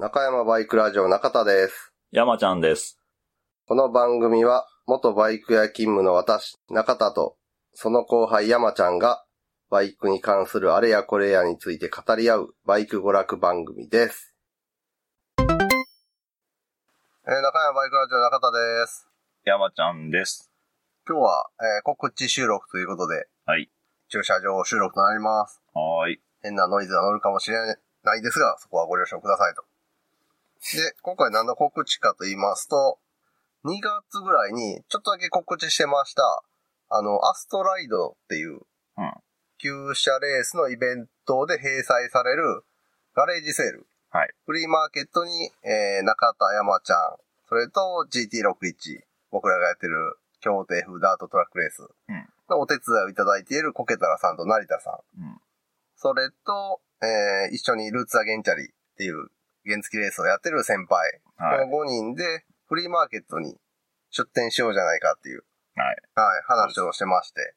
中山バイクラジオ中田です。山ちゃんです。この番組は、元バイク屋勤務の私、中田と、その後輩山ちゃんが、バイクに関するあれやこれやについて語り合う、バイク娯楽番組です。えー、中山バイクラジオ中田です。山ちゃんです。今日は、えー告知収録ということで、はい。駐車場収録となります。はーい。変なノイズが乗るかもしれないですが、そこはご了承くださいと。で、今回何の告知かと言いますと、2月ぐらいにちょっとだけ告知してました、あの、アストライドっていう、うん旧車レースのイベントで閉催されるガレージセール。はいフリーマーケットに、えー、中田山ちゃん、それと GT61、僕らがやってる京都 F ダートトラックレースのお手伝いをいただいているコケタラさんと成田さん。うん。それと、えー一緒にルーツアゲンチャリっていう原付レースをやってる先輩。はい。この5人でフリーマーケットに出店しようじゃないかっていう、はい。はい、話をしてまして。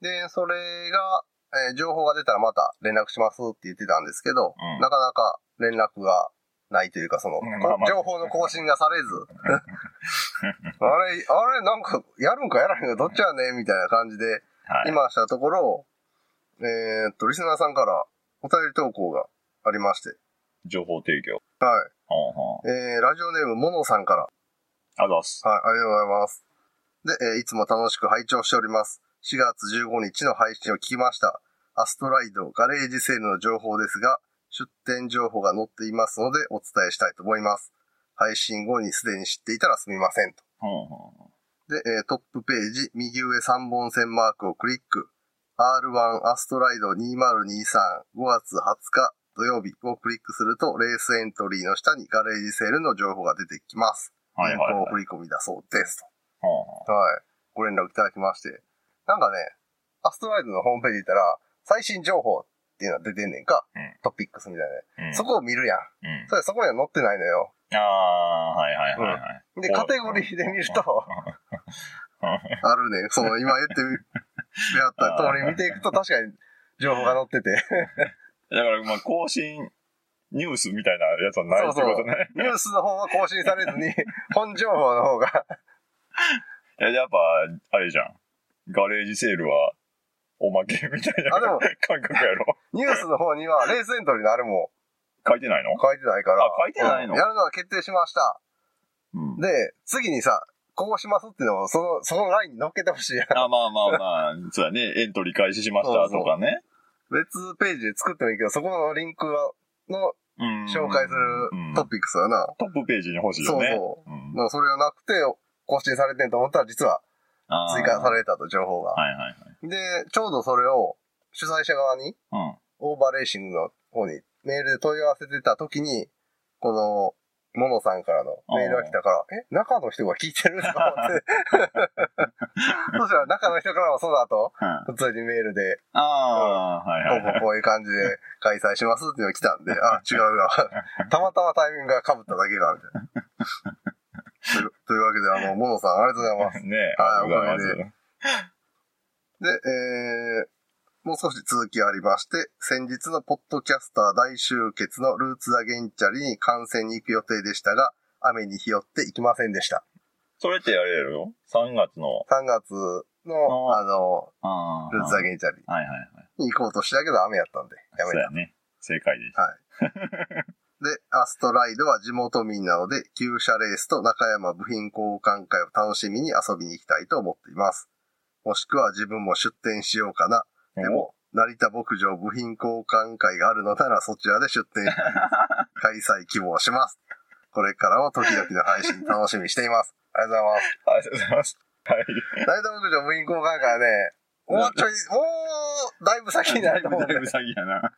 で、それが、えー情報が出たらまた連絡しますって言ってたんですけど、うんなかなか連絡がないというか、その、うんまあまあ情報の更新がされず、あれ、あれ、なんか、やるんかやらへんか、どっちやねんみたいな感じで、はい。今したところ、えーっと、リスナーさんからお便り投稿がありまして、情報提供。はい。ほんほん。えー、ラジオネーム、モノさんから、あざっす。はい、ありがとうございます。で、えーいつも楽しく拝聴しております。4月15日の配信を聞きました。アストライドガレージセールの情報ですが、出店情報が載っていますのでお伝えしたいと思います。配信後にすでに知っていたらすみませんと。で、えートップページ、右上3本線マークをクリック。R1 アストライド2023 5月20日土曜日をクリックすると、レースエントリーの下にガレージセールの情報が出てきます。はいはいはい振り込みだそうですほんほと。はい。ご連絡いただきまして。なんかね、アストライドのホームページ行ったら、最新情報っていうのが出てんねんか。うんトピックスみたいな、ん。うん。そこを見るやん。うん。それそこには載ってないのよ。ああ、はいはいはいはい。で、こうカテゴリーで見ると、うんあるね。その、今言ってみ、やった通り見ていくと確かに情報が載ってて。だから、まあ、更新、ニュースみたいなやつはないってことね。ニュースの方は更新されずに、本情報の方が、いや、やっぱ、あれじゃん。ガレージセールは、おまけみたいなあでも感覚やろ。ニュースの方にはレースエントリーのあれも書いてないの？書いてないから。あ書いてないの？うんやるのは決定しました。うん。で、次にさ、こうしますっていうのを、その、そのラインに乗っけてほしいやん。あ、まあまあまあ、そうだね。エントリー開始しましたとかね。別ページで作ってもいいけど、そこのリンクはのうん紹介するうんトピックスはな。トップページに欲しいよね。そううんなんかそれがなくて、更新されてんと思ったら、実は追加されたと、情報が。はいはいはい。で、ちょうどそれを主催者側に、うん。オーバーレーシングの方にメールで問い合わせてた時に、この、モノさんからのメールが来たから、え、中の人が聞いてると思って。そしたら中の人からもその後、うん普通にメールで、ああ、はいはこういはい。こうこういう感じで開催しますっていうのが来たんで、あ、違うな。たまたまタイミングが被っただけが、みたいな。というわけで、あの、モノさんありがとうございます。ねはいおかげで、えー、もう少し続きありまして、先日のポッドキャスター大集結のルーツアゲンチャリに観戦に行く予定でしたが、雨に日よって行きませんでした。それってあれやろ ?3 月の。3月の、ああの、あルーツアゲンチャリはいはいはい。に行こうとしたけど雨やったんで、やめた。そうやね。正解です。はい。で、アストライドは地元民なので、旧車レースと中山部品交換会を楽しみに遊びに行きたいと思っています。もしくは自分も出店しようかな。でも、成田牧場部品交換会があるのならそちらで出店。開催希望します。これからも時々の配信楽しみにしています。ありがとうございます。ありがとうございます。はい。成田牧場部品交換会はね、もうちょい、もう、だいぶ先になると思うだいぶ。先やな。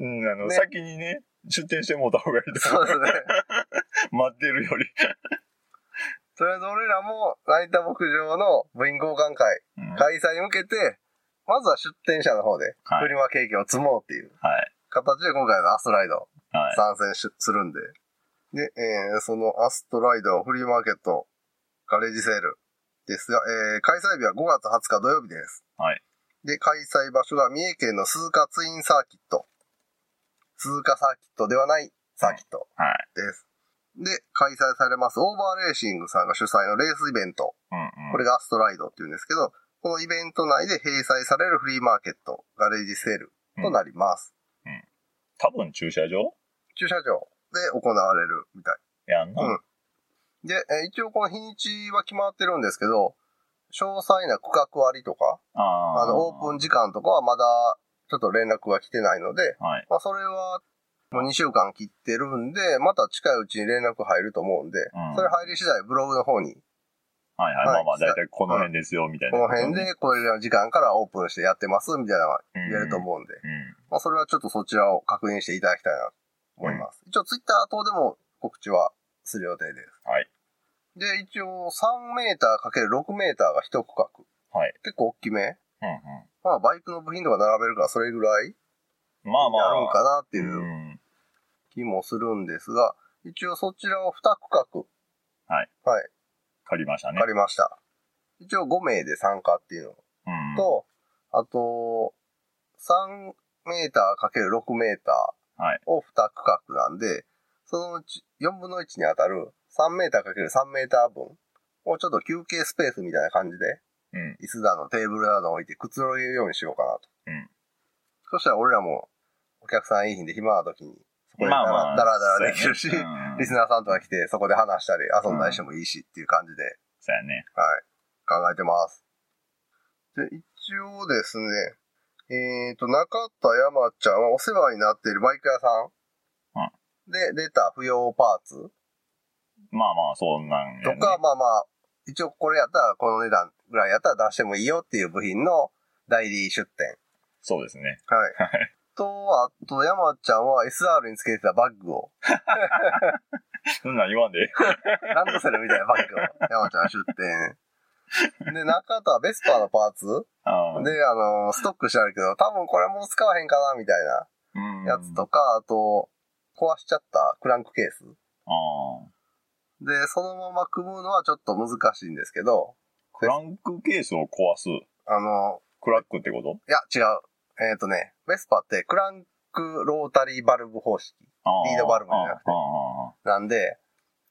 うん、あの、ね先にね、出店してもうた方がいいと思う。そうですね。待ってるより。それで俺らも、成田牧場の部員交換会、うん開催に向けて、まずは出店者の方で、はいフリマ経験を積もうっていうはい。形で今回のアストライドはい。参戦しするんで。で、えーそのアストライドフリーマーケットガレージセールですが、えー開催日は5月20日土曜日です。はい。で、開催場所が三重県の鈴鹿ツインサーキット。鈴鹿サーキットではないサーキットはい。です。で、開催されますオーバーレーシングさんが主催のレースイベント。うんうん。これがアストライドっていうんですけど、このイベント内で閉鎖されるフリーマーケット、ガレージセールとなります。多分駐車場？駐車場で行われるみたい。やんな。うんで、えー一応この日にちは決まってるんですけど、詳細な区画割とか。あの、オープン時間とかはまだちょっと連絡が来てないので、はい。まあそれはもう2週間切ってるんで、また近いうちに連絡入ると思うんで、うんそれ入り次第ブログの方に、はいはい。はいまあまあ、だいたいこの辺ですよ、みたいな。この辺でこれの時間からオープンしてやってますみたいなのがうん言えると思うんで、うん。まあそれはちょっとそちらを確認していただきたいなと思います。一応ツイッター等でも告知はする予定です。はい。で、一応3メーター ×6 メーターが一区画。はい。結構大きめ。うんうん。まあバイクの部品とか並べるからそれぐらいまあまあ。なるんかなっていううん気もするんですが、一応そちらを2区画。はい。はい。借りましたね。借りました。一応5名で参加っていうのうん。と、あと、3メーター ×6 メータはい。ーを2区画なんで、そのうち4分の1に当たる3メーター ×3 メーター分をちょっと休憩スペースみたいな感じで、うん。椅子だのテーブルなどを置いてくつろげるようにしようかなと。うん。そしたら俺らもお客さんいい日で暇な時に、そこでだら,、まあまあだらだらできるし、ねうんリスナーさんとか来てそこで話したり遊んだりしてもいいしっていう感じで、そうやね。はい、考えてます。で、一応ですね、えっ、と、中田山ちゃんはお世話になっているバイク屋さんで出た不要パーツまあまあ、そんなんやね。とか、まあまあ、一応これやったらこの値段ぐらいやったら出してもいいよっていう部品の代理出店。そうですね。はい。はい。と、あと、山ちゃんは SR につけてたバッグを、そんなん言わんで。ランドセルみたいなバッグを山ちゃんが出店。で、中田はベスパーのパーツ。で、あの、ストックしてあるけど、多分これもう使わへんかな、みたいなうんやつとか、あと、壊しちゃったクランクケース。で、そのまま組むのはちょっと難しいんですけど、クランクケースを壊す。あの、クラックってこと？いや、違う。えっ、とね、ベスパってクランクロータリーバルブ方式。リードバルブじゃなくて。なんで、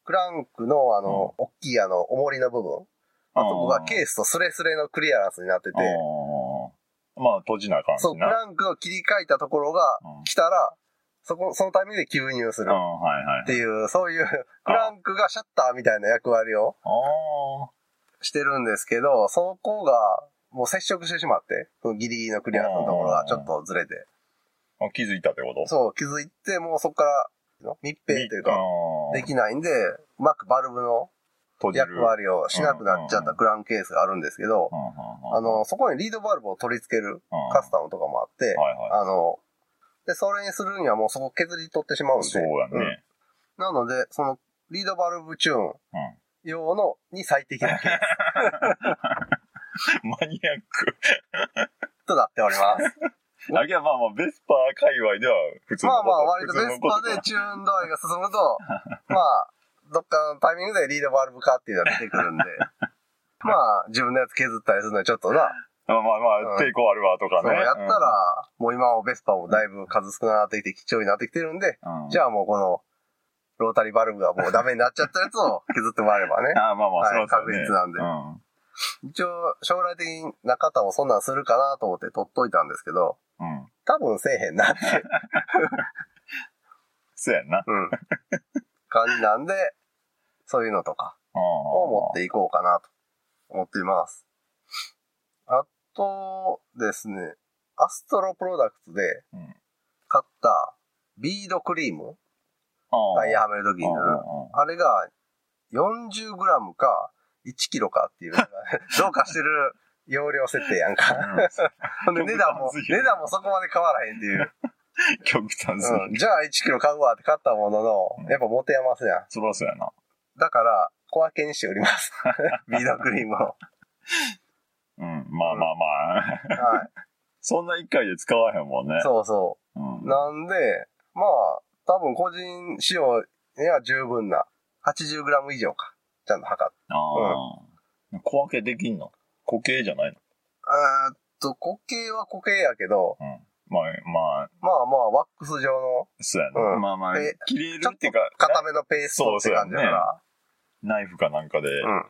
クランクのあの、大きいあの、重りの部分、あそこがケースとスレスレのクリアランスになってて、まあ、閉じなあかんしそう、クな。ランクの切り替えたところがうん。来たら、そこ、そのタイミングで吸入する。っ。ていう、そういうクランクがシャッターみたいな役割をあしてるんですけど、そこがもう接触してしまって、そのギリギリのクリアのところがちょっとずれて、あ。気づいたってこと？そう、気づいて、もうそこから密閉というか、できないんで、うまくバルブの。役割をしなくなっちゃったクランケースがあるんですけどあの、そこにリードバルブを取り付けるうんカスタムとかもあって。あの、で、それにするにはもうそこ削り取ってしまうんで。そうやうんね。なので、その、リードバルブチューンうん。用の、に最適なケー マニアック。スとなっております。あ、けどまあまあ、ベスパー界隈では普通のこと。まあまあ、割とベスパ普通のこでチューン度合いが進むと、まあ、どっかのタイミングでリードバルブ化っていうのが出てくるんで、まあ、自分のやつ削ったりするのはちょっとな、とまあまあまあ、抵抗あるわとかね。そうやったら、もう今もベスパもだいぶ数少なくなってきて貴重になってきてるんで、うん、じゃあもうこの、ロータリーバルブがもうダメになっちゃったやつを削ってもらえればね。ああまあまあ、はいそうそうね確実なんでうん。一応、将来的に中田もそんなんするかなと思って取っといたんですけど、うん。多分せえへんなって、そうやんな。うん、感じなんで、そういうのとかを持っていこうかなと思っています。あとですね、アストロプロダクツでうん買ったビードクリーム、タイヤはめるときに塗る。あれが 40g か 1kg かっていうどうかしてる容量設定やんか。ほんで値段も値段もそこまで変わらへんっていう。極端すぎる。うん、じゃあ1キロ買うわって買ったもののうん、やっぱ持て余すやん。そらそうやな。だから、小分けにして売ります。ビードクリームを。うん。まあまあまあ。はそんな一回で使わへんもんねい。。そうそうう。ん。なんで、まあ、多分個人使用には十分な 80g 以上か。ちゃんと測って。ああ。小分けできんの？固形じゃないの？えーっと、固形は固形やけど、うん。まあ、まあ、まあまあ、ワックス状のそうやな。うんまあまあえ、切れるっていうか、固めのペーストって感じだから、ナイフかなんかで、はいうん。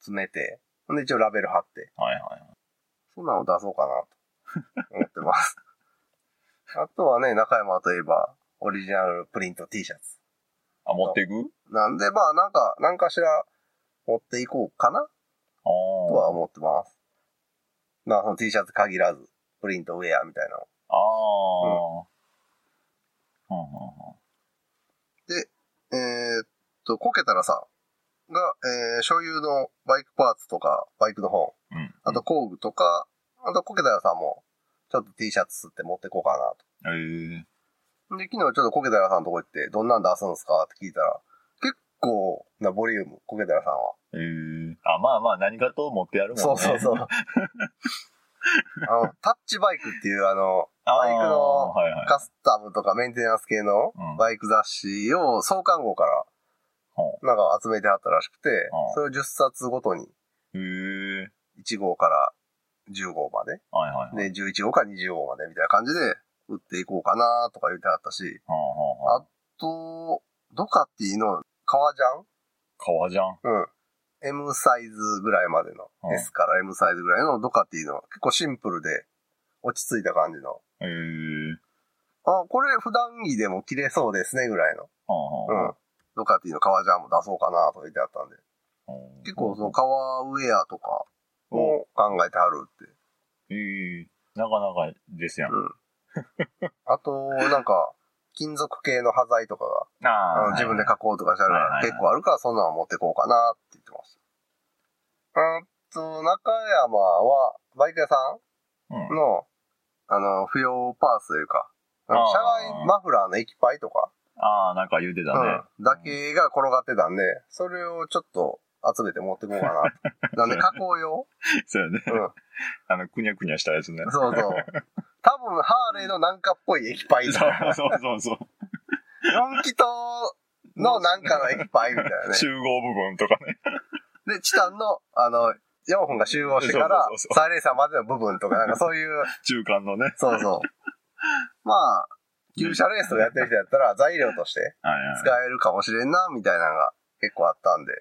詰めて、で一応ラベル貼って、はい。そんなの出そうかなと思ってます。あとはね、中山といえば、オリジナルプリント T シャツ。あ、持っていく？なんで、まあなんか、なんかしら持っていこうかな？とは思ってます。まあその T シャツ限らず、プリントウェアみたいなの。ああ。うんうんうんで、えーっと、こけたらさ、が、えー、所有のバイクパーツとか、バイクの本、うん。あと工具とか、あとこけたらさんも、ちょっと T シャツ吸って持ってこうかなええと。で、昨日ちょっとこけたらさんのとこ行って、どんなん出すんですか？って聞いたら、結構なボリューム、こけたらさんは。ええあ、まあまあ、何かと持ってやるもんね。そうそうそう。あの、タッチバイクっていうあの、バイクの。カスタムとかメンテナンス系のうんバイク雑誌を創刊号からほなんか集めてあったらしくてうん、それを10冊ごとにうへえ1号から10号まで。で、11号から20号までみたいな感じで売っていこうかなとか言ってあったし、あ。と、ドカティの革ジャン？革じゃん。うん。M サイズぐらいまでの、うん S から M サイズぐらいのドカティの結構シンプルで落ち着いた感じの。ええあ、これ普段着でも着れそうですねぐらいの。はあはあうん。ドカティの革ジャンも出そうかなとか言ってあったんで。うん結構その革ウェアとかを考えてはるって。ええなかなかですやん。うん。あと、なんか、金属系の端材とかが、あのあ自分で加工とかしてあるから結構あるから、そんなの持ってこうかなって言ってました。あと、中山は、バイク屋さうんんの、あの、不要パーツというか、車外マフラーの液パイとか、ああ、なんか言うてたね。うん、だけが転がってたんで、それをちょっと集めて持ってこうかなと。なんで加工用？そうやね。うん。あの、くにゃくにゃしたやつね。そうそう。多分、ハーレーのなんかっぽい液パイそう、そうそうそう。4気筒のなんかの液パイみたいなね。集合部分とかね。で、チタンの、あの、4本が集合してからサイレーサーまでの部分とか、なんかそういう、中間のね。そうそう。まあ、旧車レースをやってる人やったら材料として。使えるかもしれんな、みたいなのが結構あったんで、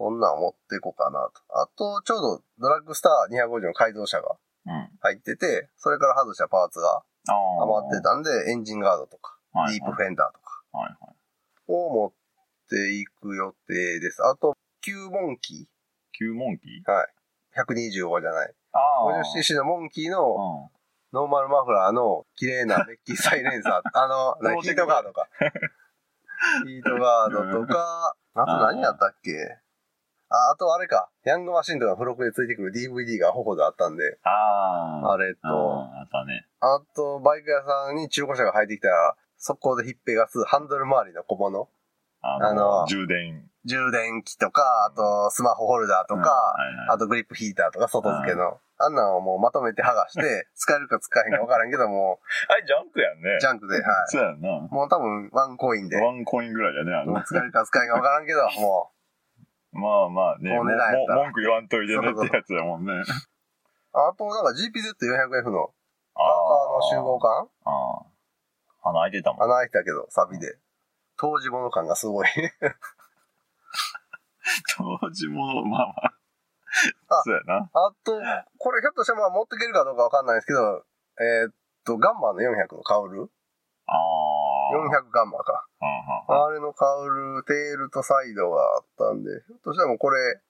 そんなん持っていこうかなと。あと、ちょうどドラッグスター250の改造車がうん。入ってて、それから外したパーツが。余ってたんで、エンジンガードとか、はいディープフェンダーとか。を持っていく予定です。あと、旧モンキ旧モンキー？ーはい。125じゃない。ああ。50cc のモンキーのうん。ノーマルマフラーの綺麗なメッキサイレンサー。あの、なヒートガードか。ヒートガードとか、あと何やったっけ？あ、あとあれか。ヤングマシンとか付録でついてくる DVD が保護であったんで、ああ。あれと、ああ、あったね。あと、バイク屋さんに中古車が入ってきたら、速攻でひっぺがすハンドル周りの小物。ああのの、充電。充電器とか、あとスマホホルダーとか、はいはいあとグリップヒーターとか外付けの。あんなんをもうまとめて剥がして、使えるか使えへんか分からんけども、あれ、ジャンクやんね。ジャンクで、はい。そうやんな。もう多分ワンコインで、ワンコインぐらいやね、あの。使えるか使えへんか分からんけど、もまあまあね、おも値段やったらも文句言わんといてねってやつやもんね。う。あと、なんか GPZ400F のあパーカーの集合感？ああ。穴開いてたもん。穴開いてたけど、サビで。当時物感がすごい。当時も、まあまあ。あそうやな。あと、これひょっとしてまあ持っていけるかどうか分かんないですけど、えーっと、ガンマの400のカウル？ああ。400ガンマか。はんはんはんあれのカウル、テールとサイドがあったんで、ひょっとしたらもうこれ、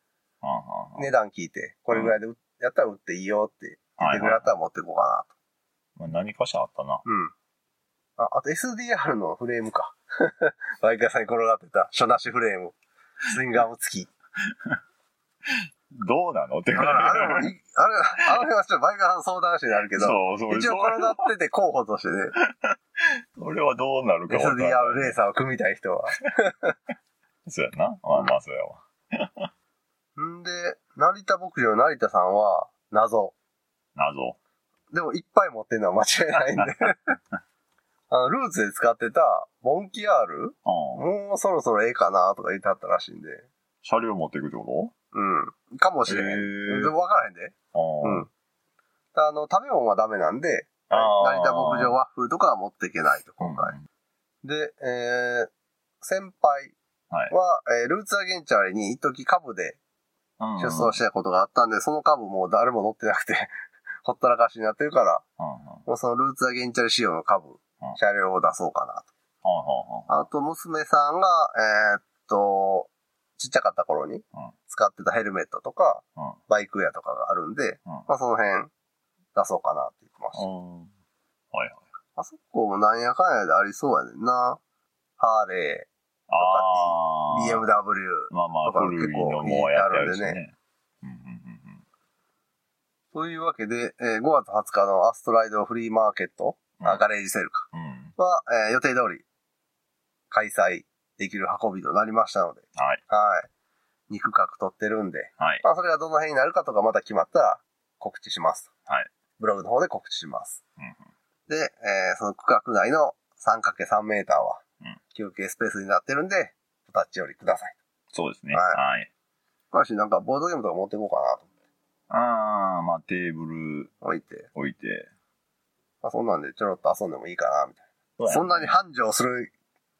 値段聞いて、これぐらいで売やったら売っていいよって言ってくれたら持っていこうかなと。まあ何かしらあったな。うん。あ、あと SDR のフレームか。バイク屋さんに転がってた、初なしフレーム。スイングアーム付き。どうなのってあれ、あれあれ、はちょっとバイク屋さん相談してになるけど、そうそう。一応転がってて候補としてね、それはどうなるかわかんない SDR レーサーを組みたい人は。そうやな。まあまあ、そうやわ。んで、成田牧場の成田さんは謎。謎。でもいっぱい持ってるのは間違いないんで。あの、ルーツで使ってた、モンキ R? うん。もうそろそろええかなとか言ってはったらしいんで。車両持っていくってこうん。かもしれへん。でも分からへんで。とうん。あの、食べ物はダメなんで、あー成田牧場ワッフルとかは持っていけないと、今回。で、えー、先輩はい。は、えールーツアゲンチャリに一時株でうん出走したことがあったんで、その株もう誰も乗ってなくて、ほったらかしになってるから、うんうん。もうそのルーツアゲンチャリ仕様の株、車両を出そうかなと。ほうほうほうあと、娘さんが、えーっと、ちっちゃかった頃にうん。使ってたヘルメットとか、うん。バイクウェアとかがあるんで、うん。まあその辺出そうかなって言ってました。うんはいはい。あそこもなんやかんやでありそうやねんな。ハーレあー、ー BMW。まあまあ、とか古いのもやってあるし結構ね。うんうんうんというわけで、えー5月20日のアストライドフリーマーケット、うんあガレージセールか、うんうん。は、えー予定通り開催できる運びとなりましたので、はい。はい。肉角取ってるんで、はい。まあそれがどの辺になるかとかまた決まったら告知します。はい。ブログの方で告知します。うんうんで、えーその区画内の 3×3 メーターはうん休憩スペースになってるんで、お立ち寄りください。そうですね。はいはい。もしなんかボードゲームとか持っていこうかなとああ、まあテーブル置いて、置いて。まあそんなんでちょろっと遊んでもいいかな、みたいな。そんなに繁盛する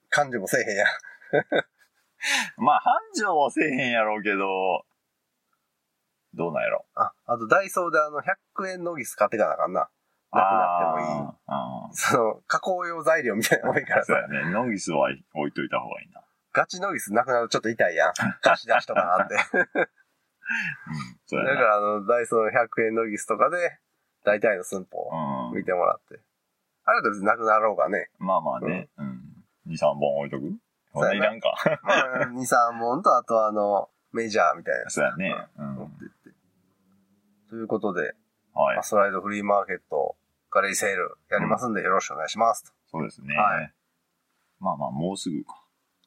感じもせえへんやん。まあ繁盛はせえへんやろうけど、どうなんやろ？あ、あとダイソーであの100円ノギス買ってかなあかんな。なくなってもいい。い。あーその、加工用材料みたいなの多いからさ、そうやね。ノギスは置いといた方がいいな。ガチノギスなくなるとちょっと痛いやん。貸し出しとかなんで。うん。だからあの、ダイソーの100円ノギスとかで、大体の寸法見。てもらって。あれだと別になくなろうがね。まあまあね。うん。2、3本置いとく？そいらんか。まあ、2、3本と、あとあの、メジャーみたいなやつそうやね。うん。ということで、はいア。ストライドフリーマーケット、ガレージセールやりますんでよろしくお願いしますと。そうですね。はいまあまあ、もうすぐか。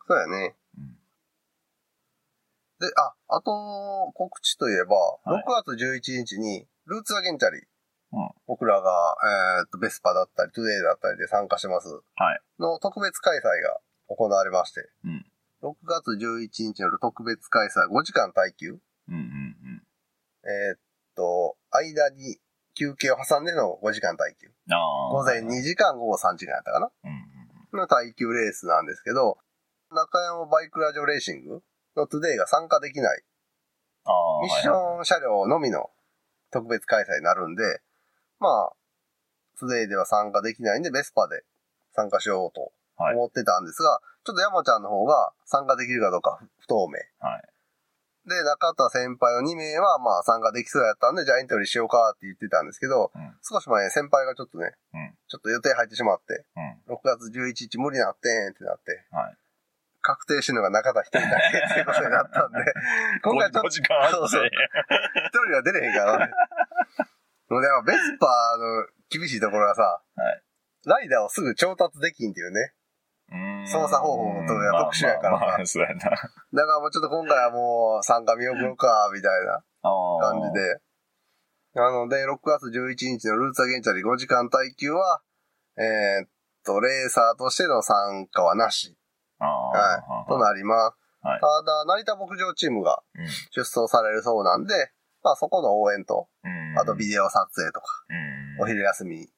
そうやね。うん。で、あ、あと、告知といえば、はい6月11日に、ルーツアゲンチャリ、うん僕らが、えーっと、ベスパだったり、トゥデイだったりで参加してます、はい。の特別開催が行われまして、うん。6月11日の特別開催5時間耐久、うんうんうん。えーっと、間に休憩を挟んでの5時間耐久。午前2時間、午後3時間やったかな？うんうんの耐久レースなんですけど、中山バイクラジオレーシングのトゥデイが参加できない。ミッション車両のみの特別開催になるんで、まあ、トゥデイでは参加できないんで、ベスパで参加しようとはい。思ってたんですが、ちょっと山ちゃんの方が参加できるかどうか不透明。はい。で、中田先輩の2名はまあ参加できそうやったんで、じゃあエントリーしようかって言ってたんですけど、うん少し前に先輩がちょっとね、うんちょっと予定入ってしまって、うん。6月11日無理なってんってなって、はい。確定してるのが中田一人だけっていうことになったんで、今回ちょっ5と。そうそう一人は出れへんからね。でもベスパーの厳しいところはさ、はいライダーをすぐ調達できんっていうね。操作方法とや特殊やからさまあまあまあそうやな。だからもうちょっと今回はもう参加見送ろうか、みたいな。感じ。で。なので、6月11日のルーツアゲンチャリ5時間耐久は、えーっと、レーサーとしての参加はなし。はい、となります。はいただ、成田牧場チームがうん。出走されるそうなんで、まあそこの応援と、うん。あとビデオ撮影とか、うん。お昼休み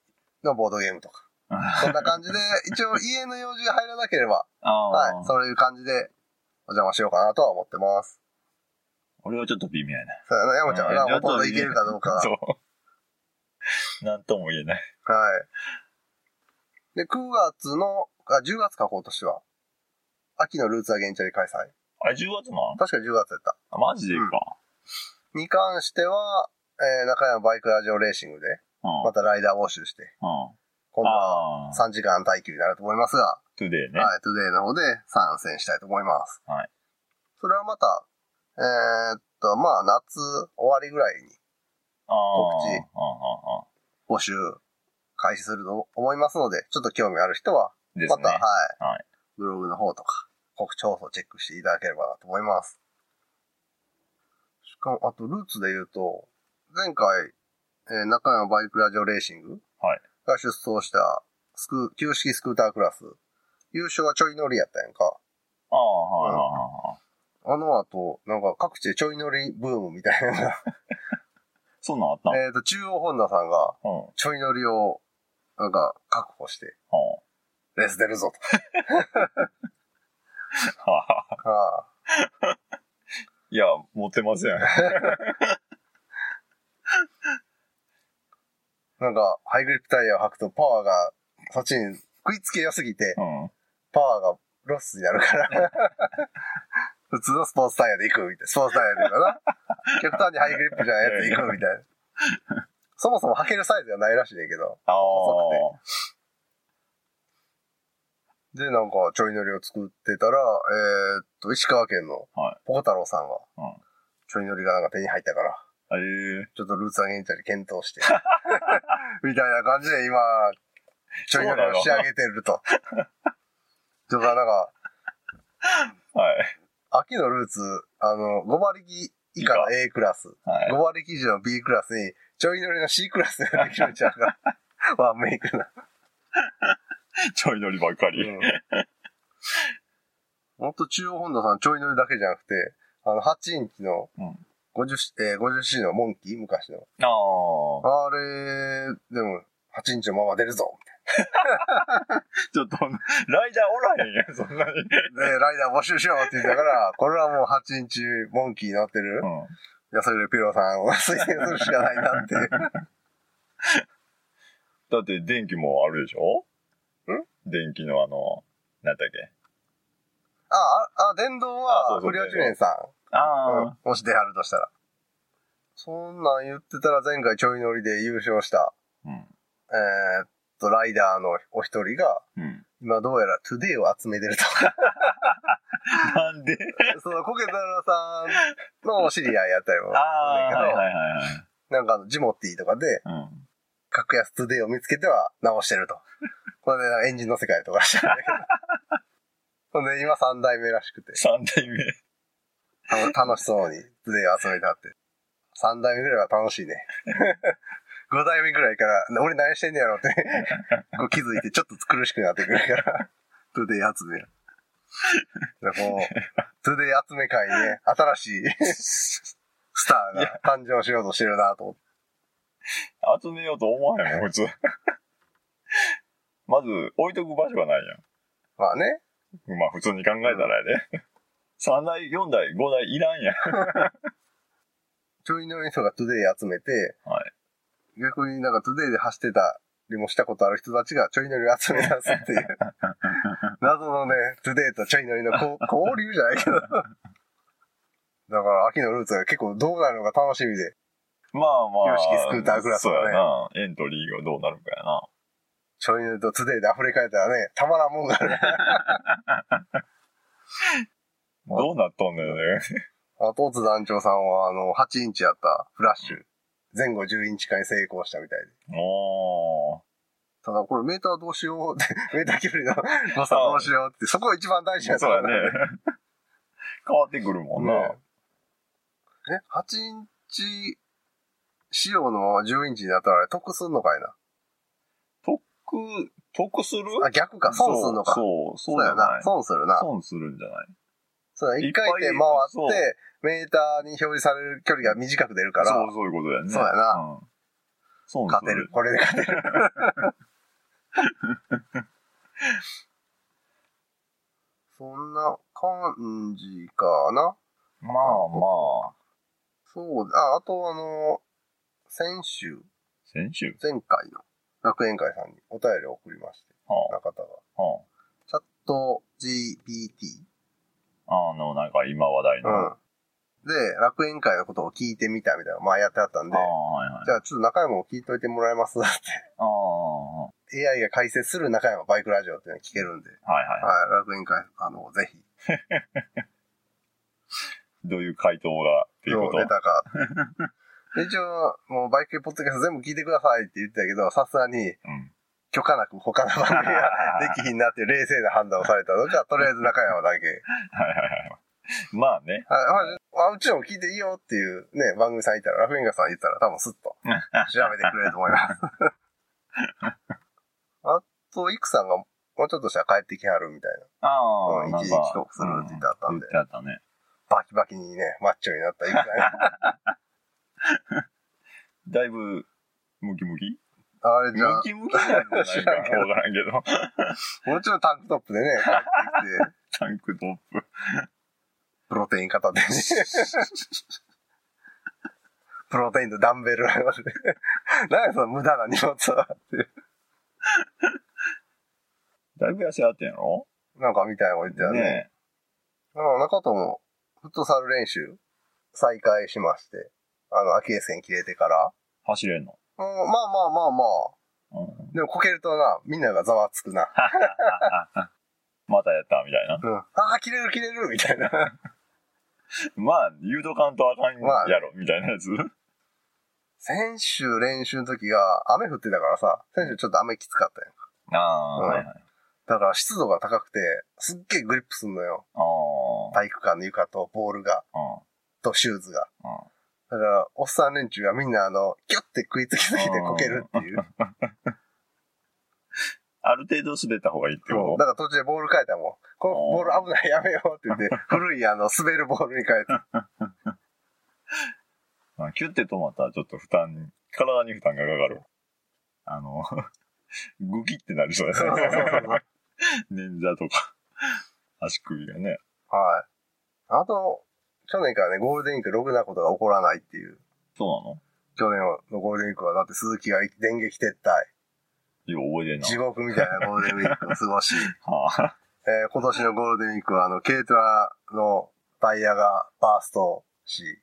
のボードゲームとか、そんな感じで、一応家の用事が入らなければ。はい、そういう感じでお邪魔しようかなとは思ってます。俺はちょっと微妙やな。そうやな、山ちゃんがうんほとんどいけるかどうか。そう。なんとも言えない。はい。で、9月の、あ、10月か、今年は。秋のルーツアゲンチャリ開催。あれ10月なん？確か10月やった。あ、マジでか。に関しては、えー、中山バイクラジオレーシングで、うん。またライダー募集して、うん。今度はああ。3時間耐久になると思いますが、トゥデイね。はい、トゥデイの方で参戦したいと思います。はい。それはまた、えーっと、まあ、夏終わりぐらいに。告知。募集開始すると思いますので、ちょっと興味ある人は。また、はい、はい。ブログの方とか、告知放送チェックしていただければなと思います。しかも、あと、ルーツで言うと、前回、えー中山バイクラジオレーシングはいが出走したスク、旧式スクータークラス、優勝はちょい乗りやったやんか。ああ、はいはいはい。あの後、なんか各地でちょい乗りブームみたいな そんなんあったん？えっと、中央ホンダさんがうん。ちょい乗りをなんか、確保して、はレース出るぞと。あ いや、持ってますやん。なんか、ハイグリップタイヤを履くとパワーが、そっちに食いつけやすぎて、うん。パワーがロスになるから。普通のスポーツタイヤで行くみたいな。スポーツタイヤで行くかな。極端にハイグリップじゃないやつ行くみたいな。そもそも履けるサイズがないらしいねんけど。ああ。で、なんか、ちょい乗りを作ってたら、えーっと、石川県のはいポコ太郎さんが、うんちょい乗りがなんか手に入ったから、ええちょっとルーツアゲンチャリ検討して、みたいな感じで今、ちょい乗りを仕上げてると。とか、なんか、はい。秋のルーツ、あの、5馬力以下の A クラス、はい。5馬力以上の B クラスに、ちょい乗りの C クラスができるんちゃうか。ワンメイクな。ちょい乗りばっかり。うん。中央ホンダさんちょい乗りだけじゃなくて、あの、8インチのうん。50、えー、50C のモンキー昔の。ああ。あれ、でも、8インチのまま出るぞ。ちょっと、ライダーおらへんやん、そんなに。で、ライダー募集しようって言ったから、これはもう8インチモンキー乗ってる、うん。いや、それでピローさんを 推薦するしかないなって。だって電気もあるでしょ？ん？電気のあの、なんだっけ？あ、あ、あ電動あそうそうは不良中年さん。あうんもし出はるとしたら。そんなん言ってたら前回ちょい乗りで優勝した、うん。えーっと、ライダーのお一人が、うん。今どうやらトゥデイを集めてると。なんで？そのコケタラさんのお知り合いやったりもああ、はいはいはいはい。なんかあのジモティーとかで、うん。格安トゥデイを見つけては直してると。これでなんかエンジンの世界とかしてるんだけど。ほんで今3代目らしくて、三代目。楽楽しそうにトゥデイを集めてあって。3代目ぐらいは楽しいね。5代目ぐらいから、俺何してんねやろって、こう気づいてちょっと苦しくなってくるから、トゥデイ集めこう、トゥデイ集め会にね、新しい スターが誕生しようとしてるなと思って。集めようと思わへんもん、普通。まず、置いとく場所がないやまあね、ん。まあ、普通に考えたらやで。3台、4台、5台いらんやん。ちょい乗りの人がトゥデイ集めて、はい。逆になんかトゥデイで走ってたりもしたことある人たちがちょい乗りを集め出すっていう。謎のね、トゥデイとちょい乗りの交流じゃないけど。だから秋のルーツが結構どうなるのか楽しみで、まあまあ。旧式スクータークラスそうやな。エントリーがどうなるかやな。ちょい乗りとトゥデイで溢れ返ったらね、たまらんもんがある。どうなっとんねんね。あトーツ団長さんはあの、8インチやったフラッシュ、前後10インチ化に成功したみたいで。おー。ただこれメーターどうしようって、メーター距離の誤差どうしようって、そこが一番大事なところそうやね。変わってくるもんな。ねえ、8インチ仕様のまま10インチになったらあれ得すんのかいな？得、得する？あ、逆か、損すんのか。そう、そう、そうやじゃな。。損するな。損するんじゃない？そうだ、一回転回そうって、メーターに表示される距離が短く出るから、そう、そういうことだよね。そうやなうん。損す勝てる。。これで勝てる。そんな感じかな。まあまあ。そうだ。あ、あとあの、先週、先週？前回の楽園会さんにお便りを送りまして、は中田が。あ、はチャット GPT。あ。あの、なんか今話題の。あうん。で、楽園会のことを聞いてみたみたいな、まあやってあったんであ、、はいはい。じゃあちょっと中山も聞いといてもらえます？って。ああ、は AI が解説する中山バイクラジオっていうのが聞けるんで、いはい。はい、楽園会、あの、ぜひ、どういう回答がっていうこと？出たか。で 一応、もうバイク系ポッドキャスト全部聞いてくださいって言ってたけど、さすがにうん。許可なく他の番組ができひんなっていう冷静な判断をされたのか、とりあえず中山だけ。はいはいはい。まあね。はい、あうちのも聞いていいよっていうね、番組さんいたら、ラフェンガさん言ったら多分スッと調べてくれると思います。あと、イクさんがもうちょっとしたら帰ってきはるみたいな。ああ、一時帰国するって言ってあったんでう言ってあったね。バキバキにね、マッチョになったイクさんが。だいぶ、ムキムキ？あれじゃあム、キムキなんじゃないかわからんけど。もちろんタンクトップでね、帰ってきて、タンクトップ。プロテイン片手に。プロテインとダンベルありますね。何やその無駄な荷物はって。だいぶ痩せあってんやろ？なんかみたいなこと言ってたね。ねうん、中とも、フットサル練習、再開しまして、あの、秋江線切れてから。走れんの？うん、まあまあまあまあ。うん。でもこけるとな、みんながざわつくな。またやったみたいな。うん。ああ、切れる切れるみたいな。まあ、言うとかんとあかんまあやろ、みたいなやつ。先週練習の時が雨降ってたからさ、先週ちょっと雨きつかったやんか。ああ、うんはいはい。だから湿度が高くて、すっげえグリップすんのよ。体育館の床とボールが、うん。とシューズが。うん。だから、おっさん連中がみんなあの、キュッて食いつきすぎてこけるっていう。ある程度滑った方がいいってこそうだから途中でボール変えたもん。このボール危ないやめようって言って、古いあの、滑るボールに変えて。と まあキュッて止まったらちょっと負担、体に負担がかかる。あの、グキってなりそうやそうそうそうそう。ね。捻挫とか、足首がね。はい。あと、去年からね、ゴールデンウィークろくなことが起こらないっていう。そう去年のゴールデンウィークはだって鈴木が電撃撤退。なのよう覚えてんな。地獄みたいなゴールデンウィークを過ごし、はあ、えー今年のゴールデンウィークはあの、軽トラのタイヤがバーストし、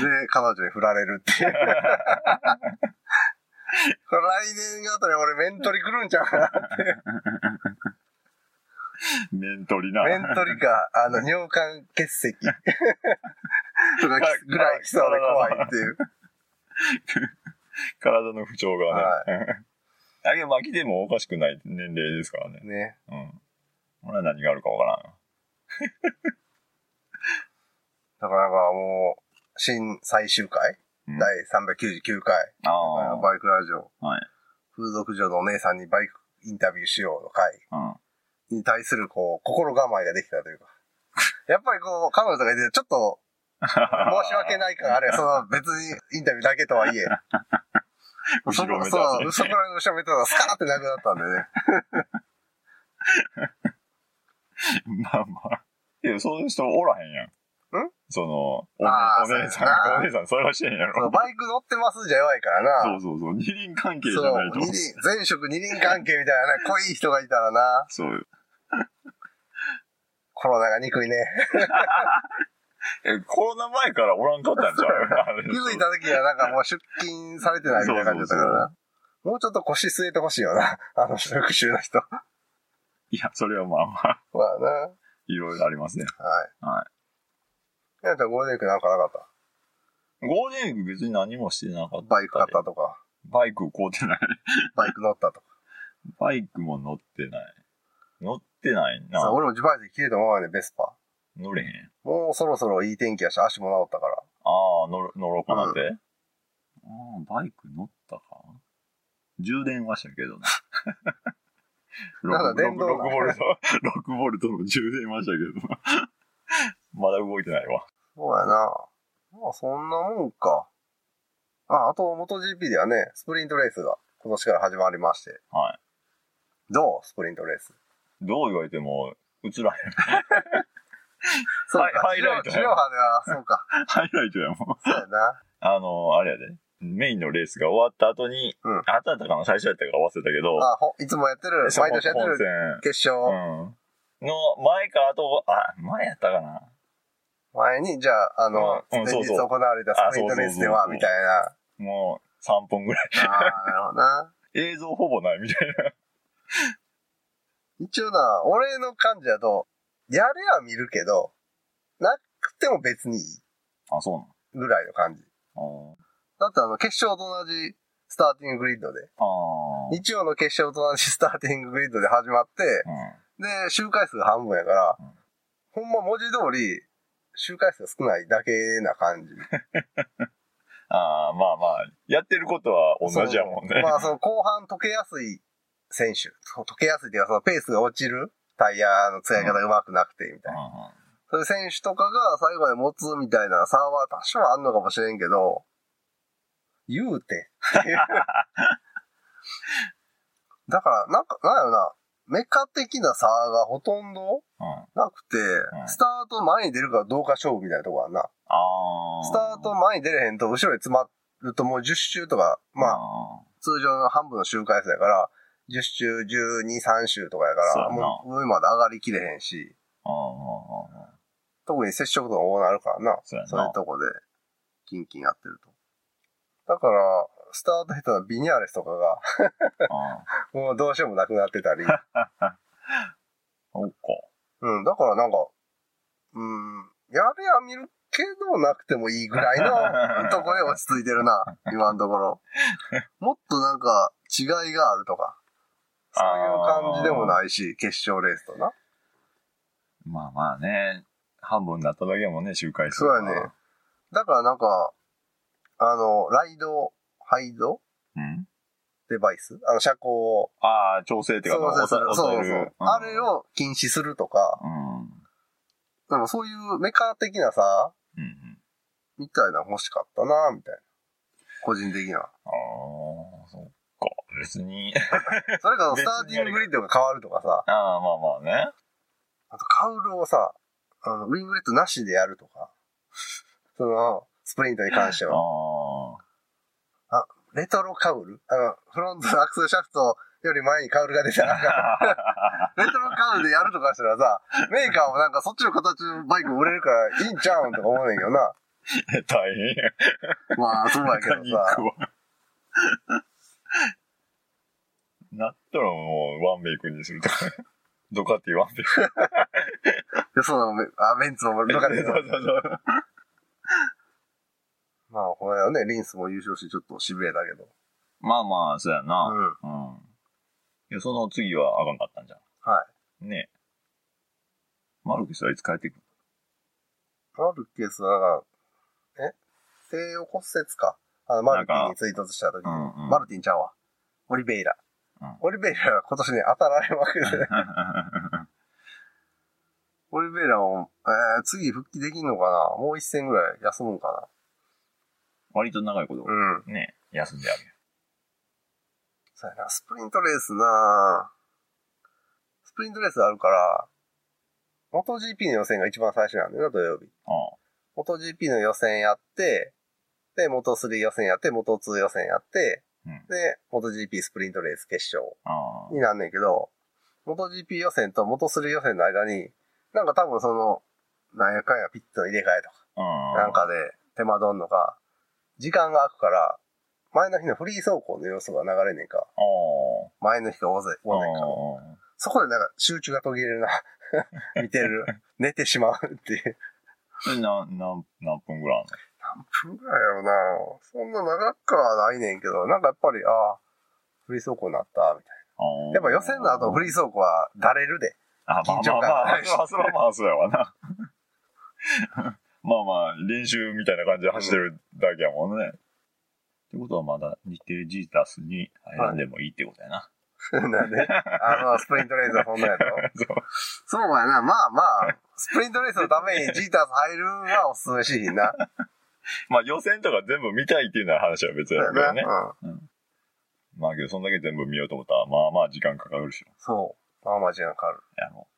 で、彼女に振られるっていう。来年あたり俺メントリ来るんちゃうかなって。メントリな。メントリか、あの、尿管結石。とかぐらい来そうで怖いっていう。体の不調がね。あげまあ来てもおかしくない年齢ですからね。ね。うん。俺は何があるかわからん。だからなんかもう、新最終回、うん第399回、ああ。バイクラジオ、はい。風俗嬢のお姉さんにバイクインタビューしようの回うん。に対するこう、心構えができたというか。やっぱりこう、彼女とか言ってちょっと申し訳ない感あるいは その別にインタビューだけとはいえ。後ろめたそう、さそこらの後ろめたさスカーってなくなったんでね。まあまあ。いや、そういう人おらへんやん。ん？その、お,、お姉さん、お姉さんそれはしてんやろ。バイク乗ってますじゃ弱いからな。そうそうそう。二輪関係じそうゃないと。二輪、前職二輪関係みたいなね、濃い人がいたらな、そう。コロナが憎いね。え、コロナ前からおらんかったんちゃう？気づいた時はなんかもう出勤されてないみたいな感じだったからな。もうちょっと腰据えてほしいよな。あの職種の人。いや、それはまあまあ、まあな。はいろいろありますね。い。はやったらゴールデンウィークなんかなかった？ゴールデンウィーク別に何もしてなかった。バイク買ったとか、バイク買うてない。バイク乗ったとか。バイクも乗ってない。乗ってないさな。俺も自賠責切れたままね、ベスパ。乗れへん。もうそろそろいい天気やし、足も治ったから。ああ、乗ろ乗ろうかなって？ああ、バイク乗ったか充電はしたけどね。なんだ電動な6ボルト、6ボルトの充電はしたけど。まだ動いてないわ。そうやな。まあそんなもんか。あ、あと、モト GP ではね、スプリントレースが今年から始まりまして。はい。どう？スプリントレース。どう言われても映らへん。そうか。ハイライト地上波では、そうか。ハイライトやもん。そうやな。あの、あれやで。メインのレースが終わった後に、うんあったかな最初やったか忘れたけど、あ、ほいつもやってる、毎年やって本る戦決勝うん。の前か後、あ、前やったかな前に、じゃあ、あの、うんうん前日行われたスプリントレースでは、みたいな。もう3分ぐらい。ああ、なるほどな。映像ほぼないみたいな。一応な、俺の感じだと、やれは見るけど、なくても別にいいあ、そうぐらいの感じ。なのだってあの、決勝と同じスターティンググリッドで、日曜の決勝と同じスターティンググリッドで始まって、で、周回数が半分やから、うんほんま文字通り、周回数が少ないだけな感じ。うん。ああ、まあまあ、やってることは同じやもんね。まあ、その後半溶けやすい選手。溶けやすいっていうか、そのペースが落ちるタイヤの使い方が上手くなくて、みたいな。うんうんそういう選手とかが最後まで持つみたいな差は多少あんのかもしれんけど、言うて。だから、なんか、なんやろな、メカ的な差がほとんどうん。て、んスタート前に出るかどうか勝負みたいなとこあんな。スタート前に出れへんと後ろに詰まるともう10周とか、まあ、あ通常の半分の周回数やから、10周、12、3周とかやから、もう上まで上がりきれへんし。特に接触とか多なるからな。そういうとこで、キンキンやってると。だから、スタート下手なビニャーレスとかが、あ もうどうしようもなくなってたり。あ。そっか。うん、だからなんか、うん、やれや見るけどなくてもいいぐらいの とこで落ち着いてるな、今のところ。もっとなんか違いがあるとか、そういう感じでもないし、決勝レースとな。まあまあね。半分になっただけやもんね、周回数そうやね。だからなんか、あの、ライド、ハイド？うんデバイス？あの、車高をああ、調整っていうか、そうそうそうそう。あれを禁止するとか、うん。でもそういうメカ的なさ、うんうん。みたいなの欲しかったな、みたいな。個人的には。ああ、そっか。別に。それからスターティンググリッドが変わるとかさ、ああ、まあまあね。あとカウルをさ、あの、ウィングレッドなしでやるとか、その、スプリントに関してあは。あ。レトロカウル？あの、フロントアクセルシャフトより前にカウルが出たら、レトロカウルでやるとかしたらさ、メーカーもなんかそっちの形のバイク売れるからいいんちゃうんとか思うねんけどな。大変や。まあ、そうやけど肉さ。は。なったらもう、ワンメイクにするとか。ドカティワンメイク。で、そうなの、めあ、ベンツも、とかでそうそうそう。まあ、この間ね、リンスも優勝してちょっと痺れたけど。まあまあ、そうやな。うん。うん。いや、その次はあかんかったんじゃはい。ん。ねえ。マルケスはいつ帰ってくる？マルケスはえ？西洋骨折か？あの、マルティンに追突した時に、うんうんマルティンちゃうわ。オリベイラ。うんオリベイラが今年ね、当たられまくって、オリベイラも、えー、次復帰できんのかな？もう一戦ぐらい休むんか割と長いことな、うん。ね、休んであげる。そうやな、スプリントレースなスプリントレースあるから、元 GP の予選が一番最初なんだよな、土曜日。あ元 GP の予選やって、で、元3予選やって、元2予選やって、うんで、元 GP スプリントレース決勝あ。あになんねんけど、元 GP 予選と元3予選の間に、なんか多分その、なんやかんやピットの入れ替えとか、あ。なんかで手間取んのか、時間が空くから、前の日のフリー走行の様子が流れんねんか。前の日が大勢、大勢か。あそこでなんか集中が途切れるな。見てる。寝てしまうっていう。あ。な、何、何分ぐらいあんの？何分ぐらいやろな。そんな長くはないねんけど、なんかやっぱり、ああ、フリー走行になった、みたいな。やっぱ予選の後フリー走行はだれるで。あ、まあ緊張まあまあ、そらそらまあそうやわな。まあまあ、練習みたいな感じで走ってるだけやもんね。ってことはまだ日程ジータスに選んでもいいってことやな。なんで？あの、スプリントレースはそんなやろ？そうそうやな。まあまあ、スプリントレースのためにジーターズ入るはおすすめしひんな。まあ予選とか全部見たいっていうのは話は別そうややけどね。な。うん。まあけどそんだけ全部見ようと思ったら、まあまあ時間かかるし。そう。まあまあ時間かかる。やろなんか、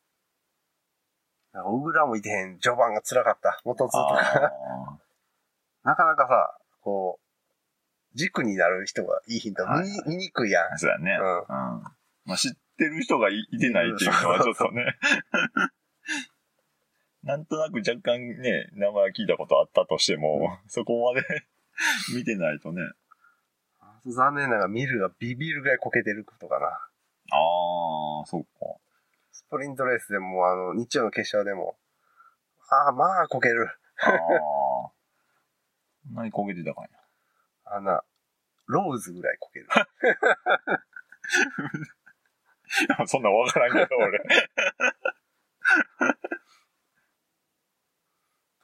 小倉もいてへん。序盤が辛かった。元2とか。あ なかなかさ、こう、軸になる人がいいヒント見に,、くいやんあ。。そうやね。うんうん。まあ知ってる人がいいてないっていうのはちょっとね。なんとなく若干ね、名前聞いたことあったとしても、そこまで 見てないとね。残念ながらミルがビビるぐらいこけてることかな。ああ、そっか。スプリントレースでも、あの、日曜の決勝でも、ああ、まあこける。ああ。何焦げてたかいな。あんな、ローズぐらいこける。そんなんわからんけど、俺。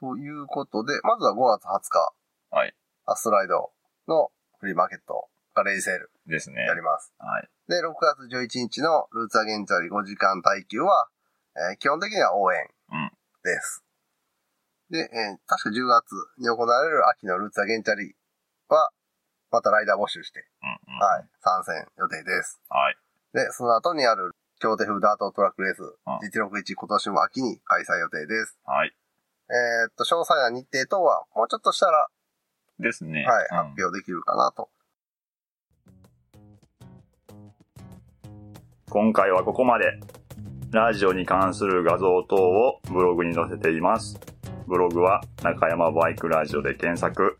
ということで、まずは5月20日、はい。アストライドのフリーマーケットがレイセールですね。やります。はい。で、6月11日のルーツアゲンチャリ5時間耐久は、えー基本的には応援うんです。で、えー確か10月に行われる秋のルーツアゲンチャリは、またライダー募集して、うんうん。はい、参戦予定です。はい。で、その後にある京手風ダートトラックレース、ん161今年も秋に開催予定です。はい。えーっと、詳細な日程等は、もうちょっとしたら、ですね。はい、うん発表できるかなと。今回はここまで。ラジオに関する画像等をブログに載せています。ブログは中山バイクラジオで検索。